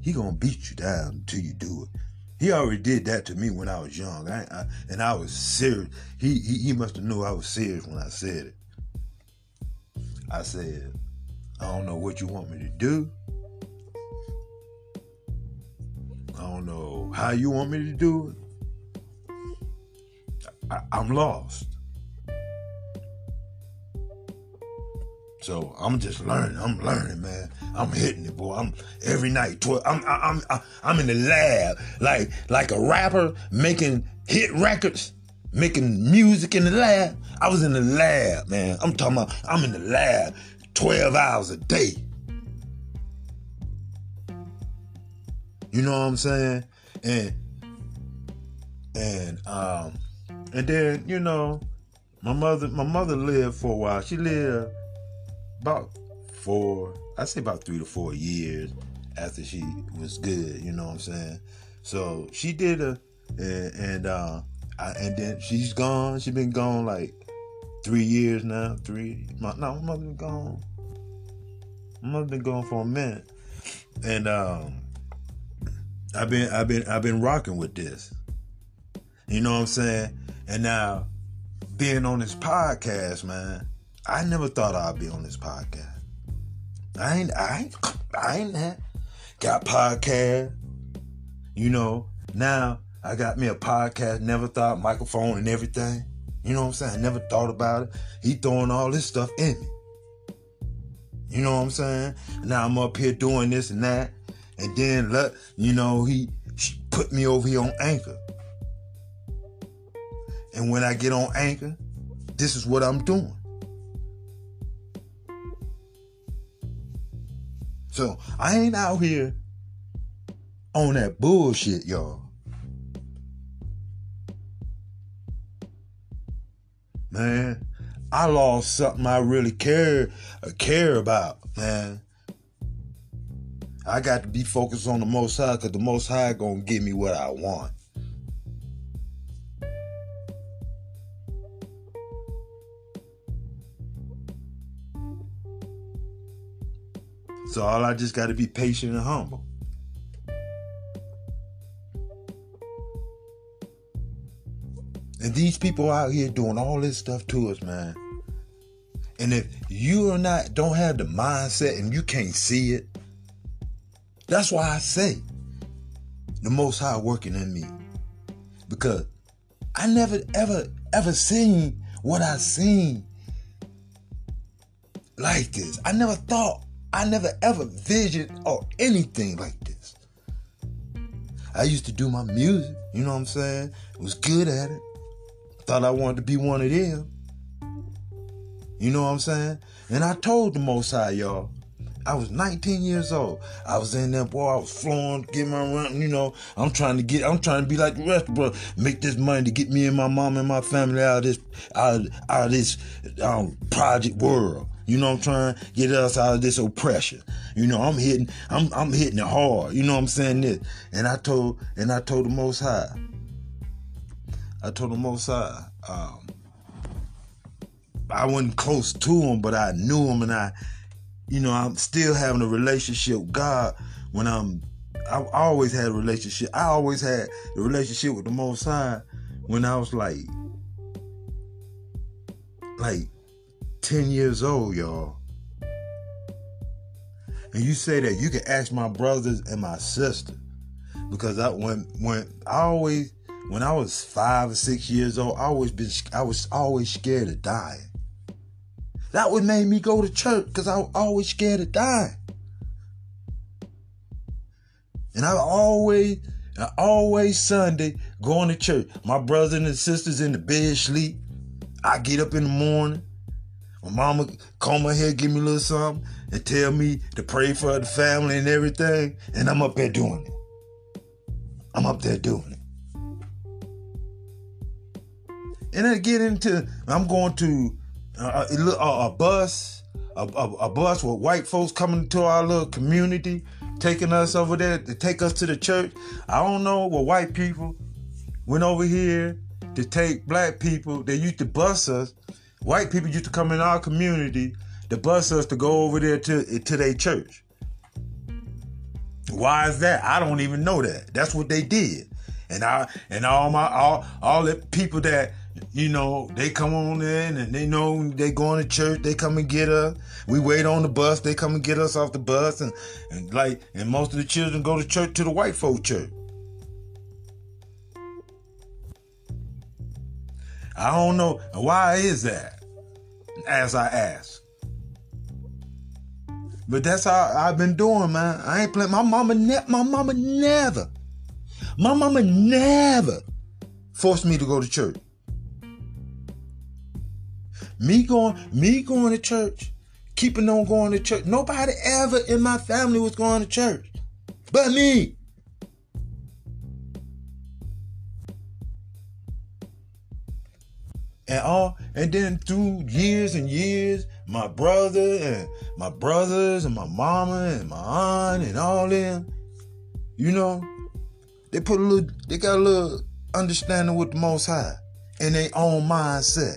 He gonna beat you down until you do it. He already did that to me when I was young, I, I, and I was serious. He, he he must have knew I was serious when I said it. I said, I don't know what you want me to do. I don't know how you want me to do it. I, I'm lost. So I'm just learning. I'm learning, man. I'm hitting it, boy. I'm every night. Tw- I'm I'm I'm I'm in the lab, like like a rapper making hit records, making music in the lab. I was in the lab, man. I'm talking about. I'm in the lab, twelve hours a day. You know what I'm saying? And and um and then you know my mother my mother lived for a while. She lived about four, I say about three to four years after she was good. You know what I'm saying? So she did a, and, and uh, I, and then she's gone. She's been gone like three years now. Three, my, no, my mother been gone. My mother been gone for a minute, and um, I've been, I've been, I've been rocking with this. You know what I'm saying? And now, being on this podcast, man, I never thought I'd be on this podcast. I ain't, I ain't, I ain't that. Got podcast. You know, now I got me a podcast, never thought microphone and everything. You know what I'm saying? Never thought about it. He throwing all this stuff in me. You know what I'm saying? Now I'm up here doing this and that. And then, let you know, he put me over here on Anchor. And when I get on Anchor, this is what I'm doing. So I ain't out here on that bullshit, y'all. Man, I lost something I really care uh, care about, man. I got to be focused on the Most High because the Most High gonna give me what I want. So all I just got to be patient and humble. And these people out here doing all this stuff to us, man. And if you are not don't have the mindset and you can't see it, that's why I say the most high working in me. Because I never ever ever seen what I seen like this. I never thought I never ever visioned or anything like this. I used to do my music, you know what I'm saying? Was good at it. Thought I wanted to be one of them. You know what I'm saying? And I told the Most High, y'all, I was 19 years old. I was in there, boy. I was flowing, getting my run. You know, I'm trying to get. I'm trying to be like the rest, bro. Make this money to get me and my mom and my family out of this, out, out of this um, project world. You know I'm trying to get us out of this oppression. You know, I'm hitting, I'm I'm hitting it hard. You know what I'm saying this. And I told and I told the most high. I told the most high, um, I wasn't close to him, but I knew him and I, you know, I'm still having a relationship with God when I'm I always had a relationship. I always had a relationship with the most high when I was like like 10 years old, y'all. And you say that you can ask my brothers and my sister. Because I when when I always when I was five or six years old, I always been I was always scared of dying. That would make me go to church because I was always scared of dying. And I always, I always Sunday going to church. My brothers and sisters in the bed sleep. I get up in the morning. My mama comb my hair, give me a little something, and tell me to pray for the family and everything. And I'm up there doing it. I'm up there doing it. And then get into, I'm going to uh, a, a, bus, a, a, a bus with white folks coming to our little community, taking us over there to take us to the church. I don't know what white people went over here to take black people. They used to bus us. White people used to come in our community to bus us to go over there to to their church. Why is that? I don't even know that. That's what they did. And I and all my all all the people that you know they come on in and they know they going to church. They come and get us. We wait on the bus. They come and get us off the bus. And and like and most of the children go to church to the white folk church. I don't know why is that. As I ask. But that's how I've been doing, man. I ain't playing. My mama, ne- my mama never, my mama never forced me to go to church. Me going, me going to church, keeping on going to church. Nobody ever in my family was going to church, but me. And all, and then through years and years, my brother and my brothers and my mama and my aunt and all them, you know, they put a little, they got a little understanding with the Most High in their own mindset.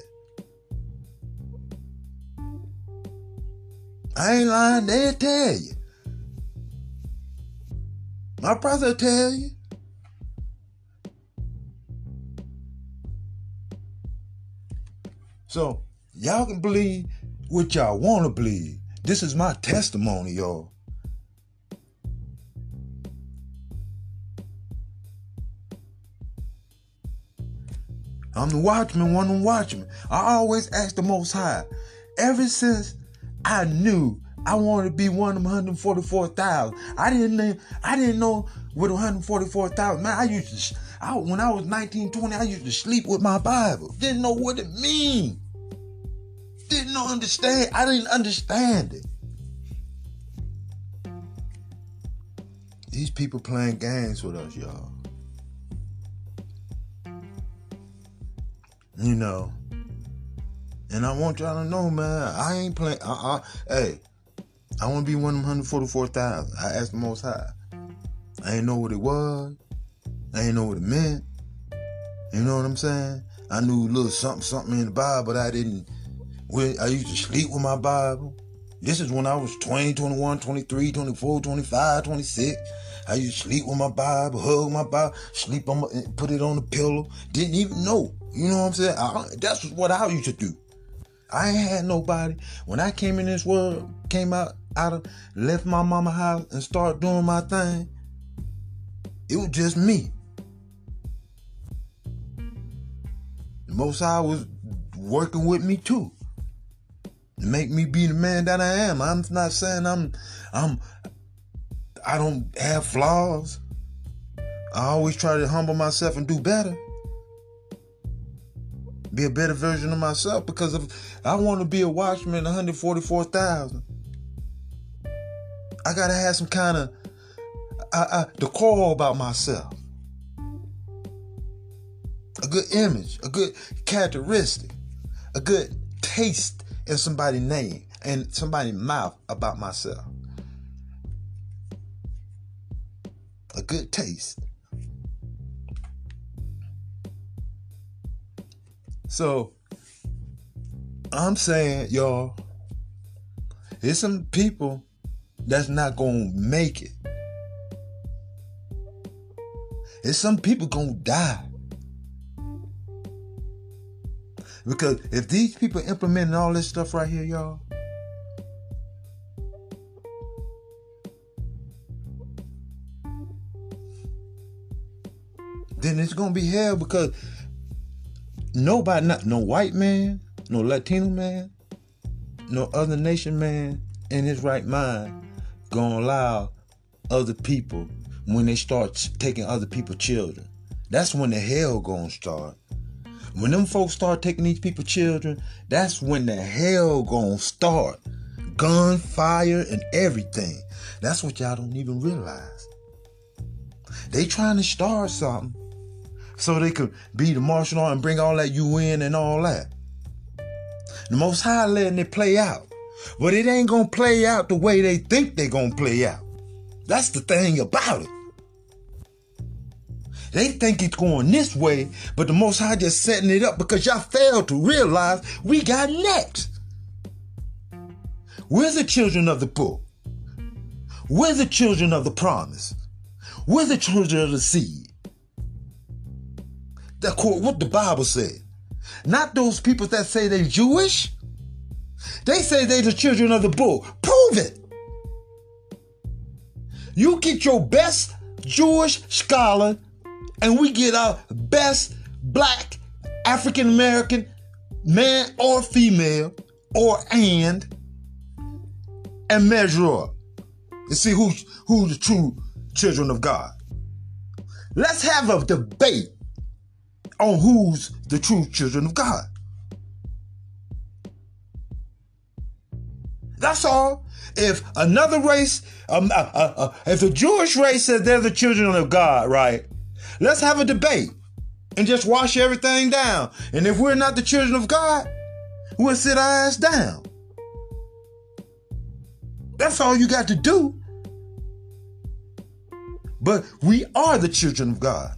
I ain't lying, they'll tell you. My brother tell you. So, y'all can believe what y'all want to believe. This is my testimony, y'all. I'm the watchman, one of the watchmen. I always ask the Most High. Ever since I knew I wanted to be one of them 144,000, I didn't. I didn't know what 144,000. Man, I used to. I, when I was 19, 20, I used to sleep with my Bible. Didn't know what it mean. Didn't understand. I didn't understand it. These people playing games with us, y'all. You know. And I want y'all to know, man, I ain't playing. Uh, uh, hey, I want to be one of them 144,000. I asked the Most High. I ain't know what it was. I ain't know what it meant. You know what I'm saying? I knew a little something, something in the Bible, but I didn't. I used to sleep with my Bible. This is when I was 20, 21, 23, 24, 25, 26. I used to sleep with my Bible, hug my Bible, sleep on my, put it on the pillow. Didn't even know. You know what I'm saying? I, that's what I used to do. I ain't had nobody. When I came in this world, came out, out of, left my mama house and started doing my thing, it was just me. Most High was working with me too. To make me be the man that I am. I'm not saying I'm I'm I don't have flaws. I always try to humble myself and do better. Be a better version of myself because if I want to be a watchman 144,000. I gotta have some kind of uh, uh, decor about myself. A good image, a good characteristic, a good taste in somebody's name and somebody's mouth about myself. A good taste. So I'm saying, y'all, there's some people that's not gonna make it. There's some people gonna die. Because if these people implementing all this stuff right here, y'all, then it's gonna be hell because nobody, not no white man, no Latino man, no other nation man in his right mind gonna allow other people when they start taking other people's children. That's when the hell gonna start. When them folks start taking these people children, that's when the hell gonna start. Gunfire and everything. That's what y'all don't even realize. They trying to start something so they could be the martial law and bring all that UN and all that. The Most High letting it play out. But it ain't gonna play out the way they think they gonna play out. That's the thing about it. They think it's going this way, but the Most High just setting it up because y'all failed to realize we got next. We're the children of the book. We're the children of the promise. We're the children of the seed. that quote what the Bible said. Not those people that say they're Jewish. They say they're the children of the bull. Prove it. You get your best Jewish scholar, and we get our best black African American man or female or and and measure up and see who who the true children of God. Let's have a debate on who's the true children of God. That's all. If another race, um, uh, uh, uh, if the Jewish race says they're the children of God, right? Let's have a debate and just wash everything down. And if we're not the children of God, we'll sit our ass down. That's all you got to do. But we are the children of God.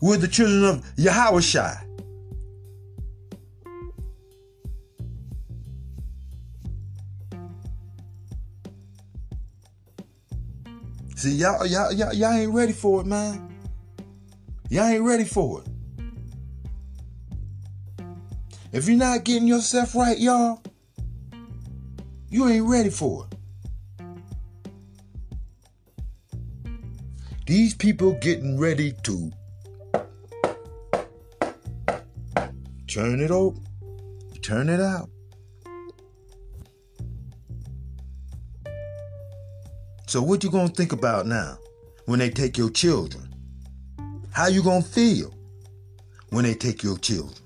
We're the children of Yahawashi. See, y'all, y'all, y'all, y'all ain't ready for it, man. Y'all ain't ready for it. If you're not getting yourself right, y'all, you ain't ready for it. These people getting ready to turn it up, turn it out. So what you gonna think about now when they take your children? How you gonna feel when they take your children?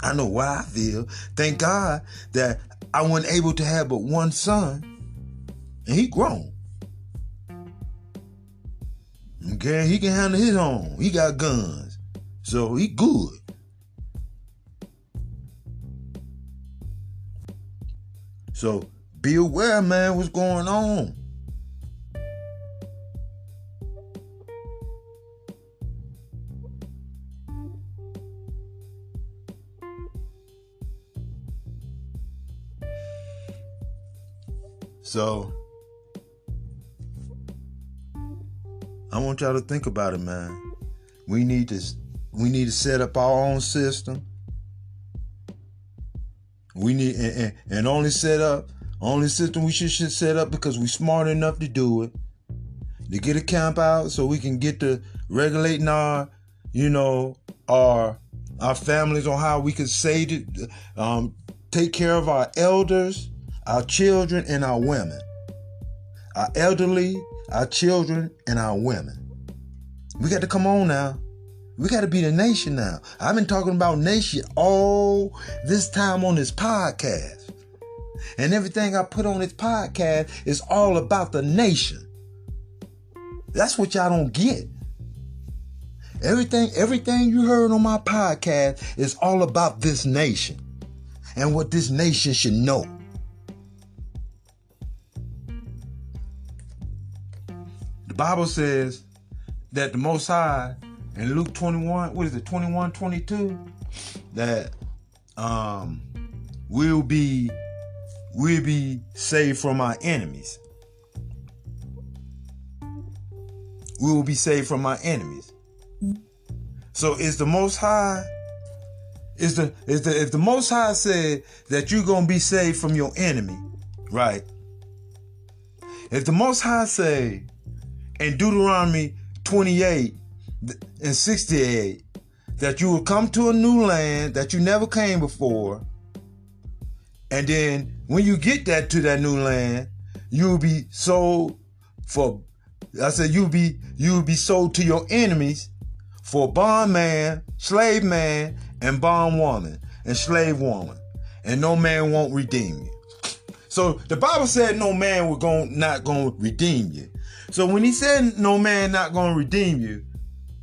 I know why I feel. Thank God that I wasn't able to have but one son, and he grown. Okay, he can handle his own. He got guns, so he good. So be aware, man, what's going on. So I want y'all to think about it, man. We need to we need to set up our own system. We need and, and, and only set up only system we should, should set up because we're smart enough to do it. To get a camp out so we can get to regulating our, you know, our our families on how we can say to um, take care of our elders our children and our women, our elderly, our children, and our women. We got to come on now. We got to be the nation now. I've been talking about nation all this time on this podcast. And everything I put on this podcast is all about the nation. That's what y'all don't get. Everything, everything you heard on my podcast is all about this nation and what this nation should know. Bible says that the Most High in Luke 21, what is it, 21, 22, that um we'll be we'll be saved from our enemies. We will be saved from our enemies. So is the Most High is the is the if the Most High said that you're gonna be saved from your enemy, right? If the Most High say in Deuteronomy 28 and 68 that you will come to a new land that you never came before. And then when you get that to that new land, you'll be sold for I said you'll be you'll be sold to your enemies for bondman, slave man, and bondwoman and slave woman. And no man won't redeem you. So the Bible said no man was going not to redeem you. So when he said no man not to redeem you,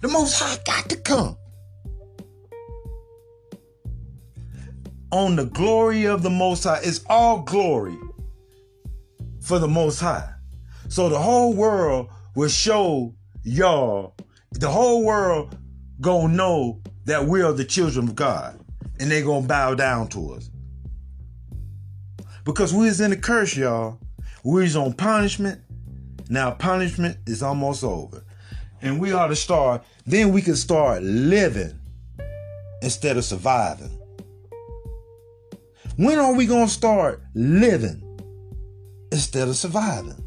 the Most High got to come. On the glory of the Most High, it's all glory for the Most High. So the whole world will show y'all, the whole world gonna know that we are the children of God. And they gonna bow down to us. Because we is in the curse, y'all. We is on punishment Now punishment is almost over. And we ought to start, then we can start living instead of surviving. When are we going to start living instead of surviving?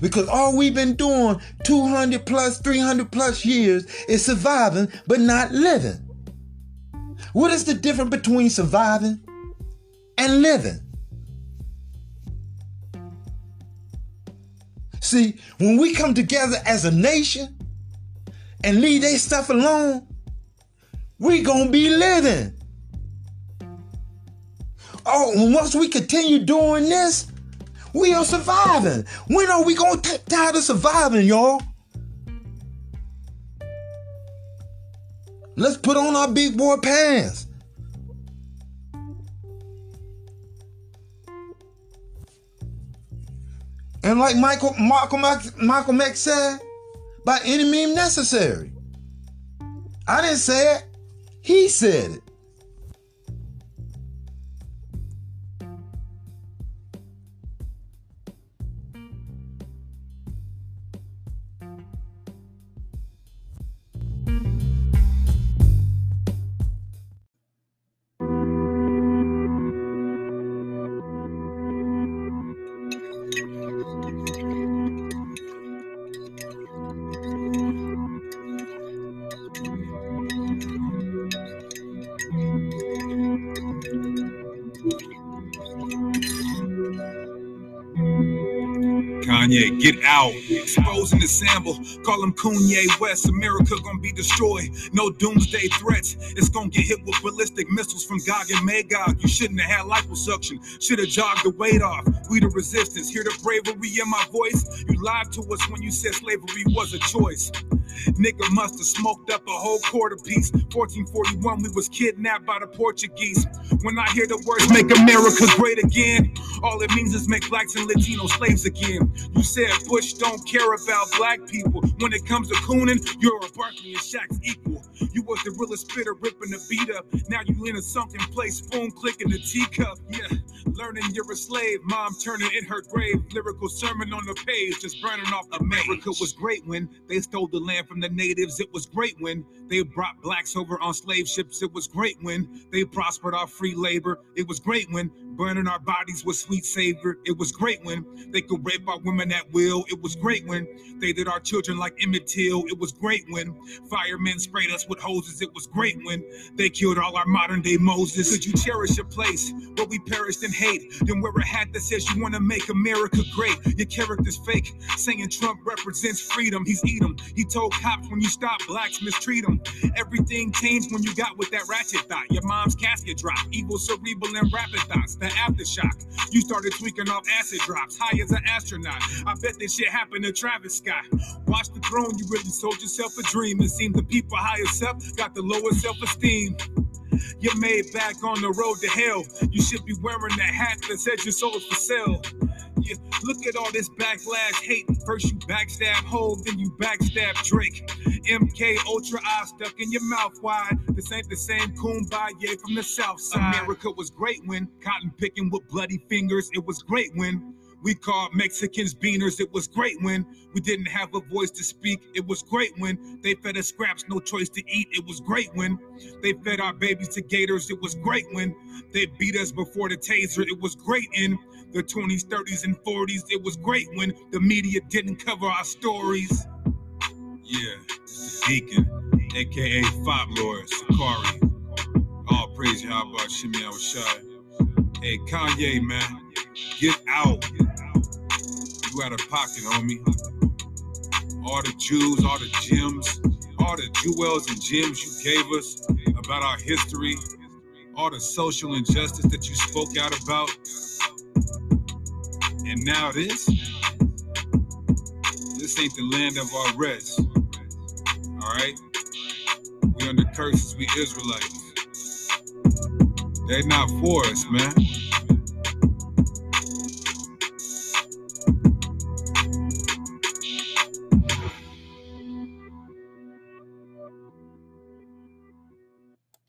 Because all we've been doing 200 plus, 300 plus years is surviving, but not living. What is the difference between surviving and living? See, when we come together as a nation and leave their stuff alone, we gonna be living. Oh, once we continue doing this, we are surviving. When are we gonna get tired of surviving, y'all? Let's put on our big boy pants. And like Michael Malcolm X, Malcolm X said, by any means necessary. I didn't say it. He said it. Out. Exposing the sample, call him Kanye West. America gonna be destroyed. No doomsday threats. It's gonna get hit with ballistic missiles from Gog and Magog. You shouldn't have had liposuction. Should have jogged the weight off. We the resistance. Hear the bravery in my voice. You lied to us when you said slavery was a choice. Nigga must have smoked up a whole quarter piece. 1441, we was kidnapped by the Portuguese. When I hear the words "Make America Great Again," all it means is make blacks and Latino slaves again. You said Bush don't care about black people. When it comes to cooning, you're a Barkley and Shaq's equal. You was the realest spitter ripping the beat up. Now you in a sunken place, spoon clicking the teacup. Yeah, learning you're a slave. Mom turning in her grave. Lyrical sermon on the page, just burning off. America was great when they stole the land from the natives. It was great when they brought blacks over on slave ships. It was great when they prospered our free labor. It was great when burning our bodies was sweet savor. It was great when they could rape our women at will. It was great when they did our children like Emmett Till. It was great when firemen sprayed us with hoses. It was great when they killed all our modern day Moses. Could you cherish a place where we perished in hate? Then wear a hat that says you want to make America great. Your character's fake, saying Trump represents freedom. He's 'em. He told cops when you stop blacks mistreat them. Everything changed when you got with that ratchet thought. Your mom's casket dropped, evil cerebral and rapid thoughts. The aftershock. You started tweaking off acid drops, high as an astronaut. I bet this shit happened to Travis Scott. Watch the throne, you really sold yourself a dream. It seemed the people higher up got the lowest self-esteem. You're made back on the road to hell. You should be wearing that hat that said your soul for sale. Look at all this backlash hate. First you backstab Hove, then you backstab Drake. MK Ultra eye stuck in your mouth wide. This ain't the same kumbaya from the south side. America was great when cotton picking with bloody fingers. It was great when we called Mexicans beaners. It was great when we didn't have a voice to speak. It was great when they fed us scraps, no choice to eat. It was great when they fed our babies to gators. It was great when they beat us before the taser. It was great in the 20s, 30s, and 40s. It was great when the media didn't cover our stories. Yeah, the Deacon, aka Fop Lord, Sakari. All praise Yahweh Shimei Awashai. Hey, Kanye, man, get out. You out of pocket, homie. All the Jews, all the gems, all the jewels and gems you gave us about our history, all the social injustice that you spoke out about. And now this? This ain't the land of our rest. Alright? We under curses, we Israelites. They're not for us, man.